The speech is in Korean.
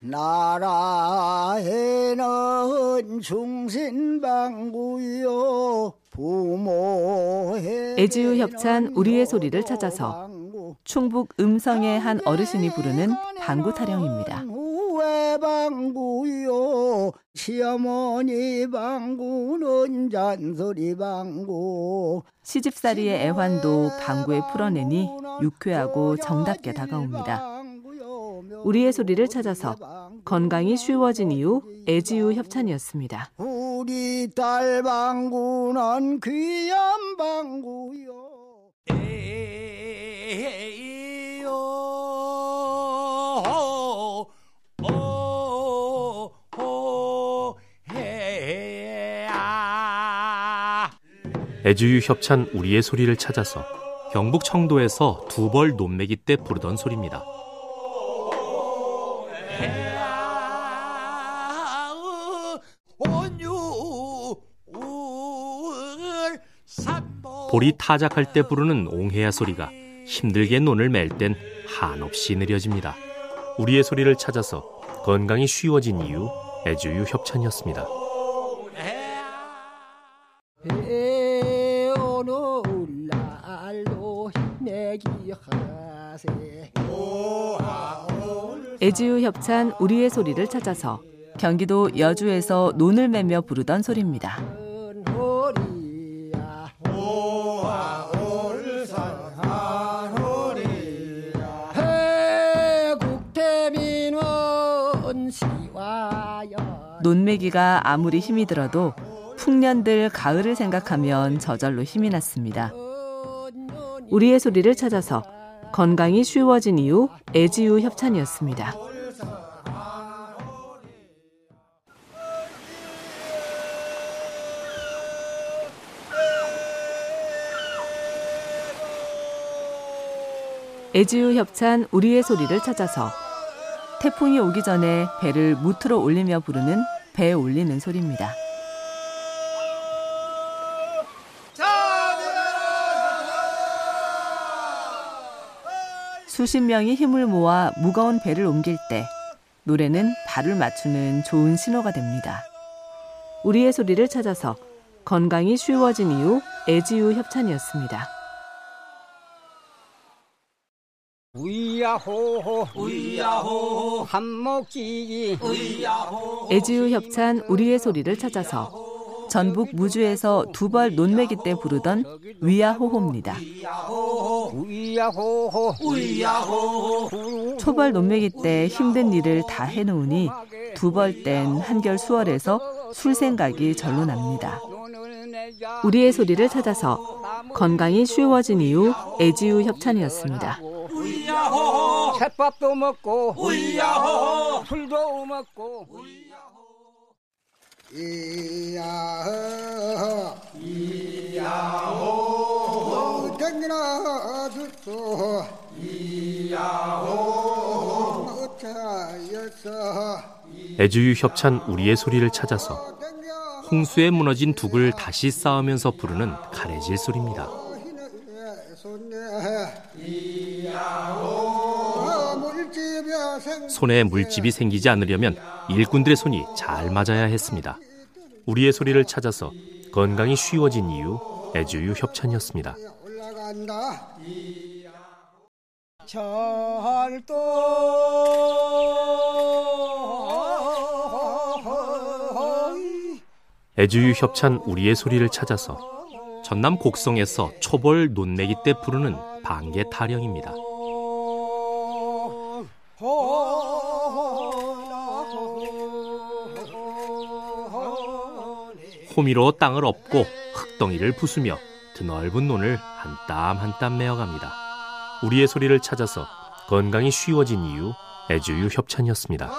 나라에는 충신방구요 부모의 애지우 협찬 우리의 소리를 찾아서 충북 음성의 한 어르신이 부르는 방구 타령입니다. 방구요 시어머니 방구는 잔소리 방구 시집살이의 애환도 방구에 풀어내니 유쾌하고 정답게 다가옵니다. 우리의 소리를 찾아서 건강이 쉬워진 이유 애지우 협찬이었습니다. 우리 딸 방구는 귀한 방구요 애주유 협찬 우리의 소리를 찾아서 경북 청도에서 두벌 논매기 때 부르던 소리입니다. 볼이 타작할 때 부르는 옹해야 소리가 힘들게 논을 맬 땐 한없이 느려집니다. 우리의 소리를 찾아서 건강이 쉬워진 이유 애주유 협찬이었습니다. 애지우 협찬 우리의 소리를 찾아서 경기도 여주에서 논을 매며 부르던 소리입니다. 논매기가 아무리 힘이 들어도 풍년들 가을을 생각하면 저절로 힘이 났습니다. 우리의 소리를 찾아서 건강이 쉬워진 이유 애지우 협찬이었습니다. 애지우 협찬 우리의 소리를 찾아서 태풍이 오기 전에 배를 무트로 올리며 부르는 배 올리는 소리입니다. 수십 명이 힘을 모아 무거운 배를 옮길 때 노래는 발을 맞추는 좋은 신호가 됩니다. 우리의 소리를 찾아서 건강이 쉬워진 이유 애지우 협찬이었습니다. 우야호호. 우야호호. 한목지기. 애지우 협찬 우리의 소리를 찾아서 전북 무주에서 두벌 논매기 때 부르던 위야호호입니다. 우야호호. 우야호호. 초벌 논매기 때 힘든 일을 다 해놓으니 두벌 땐 한결 수월해서 술 생각이 절로 납니다. 우리의 소리를 찾아서 건강이 쉬워진 이유 애지우 협찬이었습니다. 햇밥도 먹고 우야호호 술도 먹고 이야호. 이야호. 댕기나 주소 이야호. 어차여서 애주유 협찬 우리의 소리를 찾아서 홍수에 무너진 둑을 다시 쌓으면서 부르는 가래질 소리입니다. 손에 물집이 생기지 않으려면 일꾼들의 손이 잘 맞아야 했습니다. 우리의 소리를 찾아서 건강이 쉬워진 이유 애주유 협찬이었습니다. 애주유 협찬 우리의 소리를 찾아서 전남 곡성에서 초벌 논매기 때 부르는 방개 타령입니다. 호미로 땅을 엎고 흙덩이를 부수며 드넓은 논을 한 땀 한 땀 메어갑니다. 우리의 소리를 찾아서 건강이 쉬워진 이유 애주유 협찬이었습니다.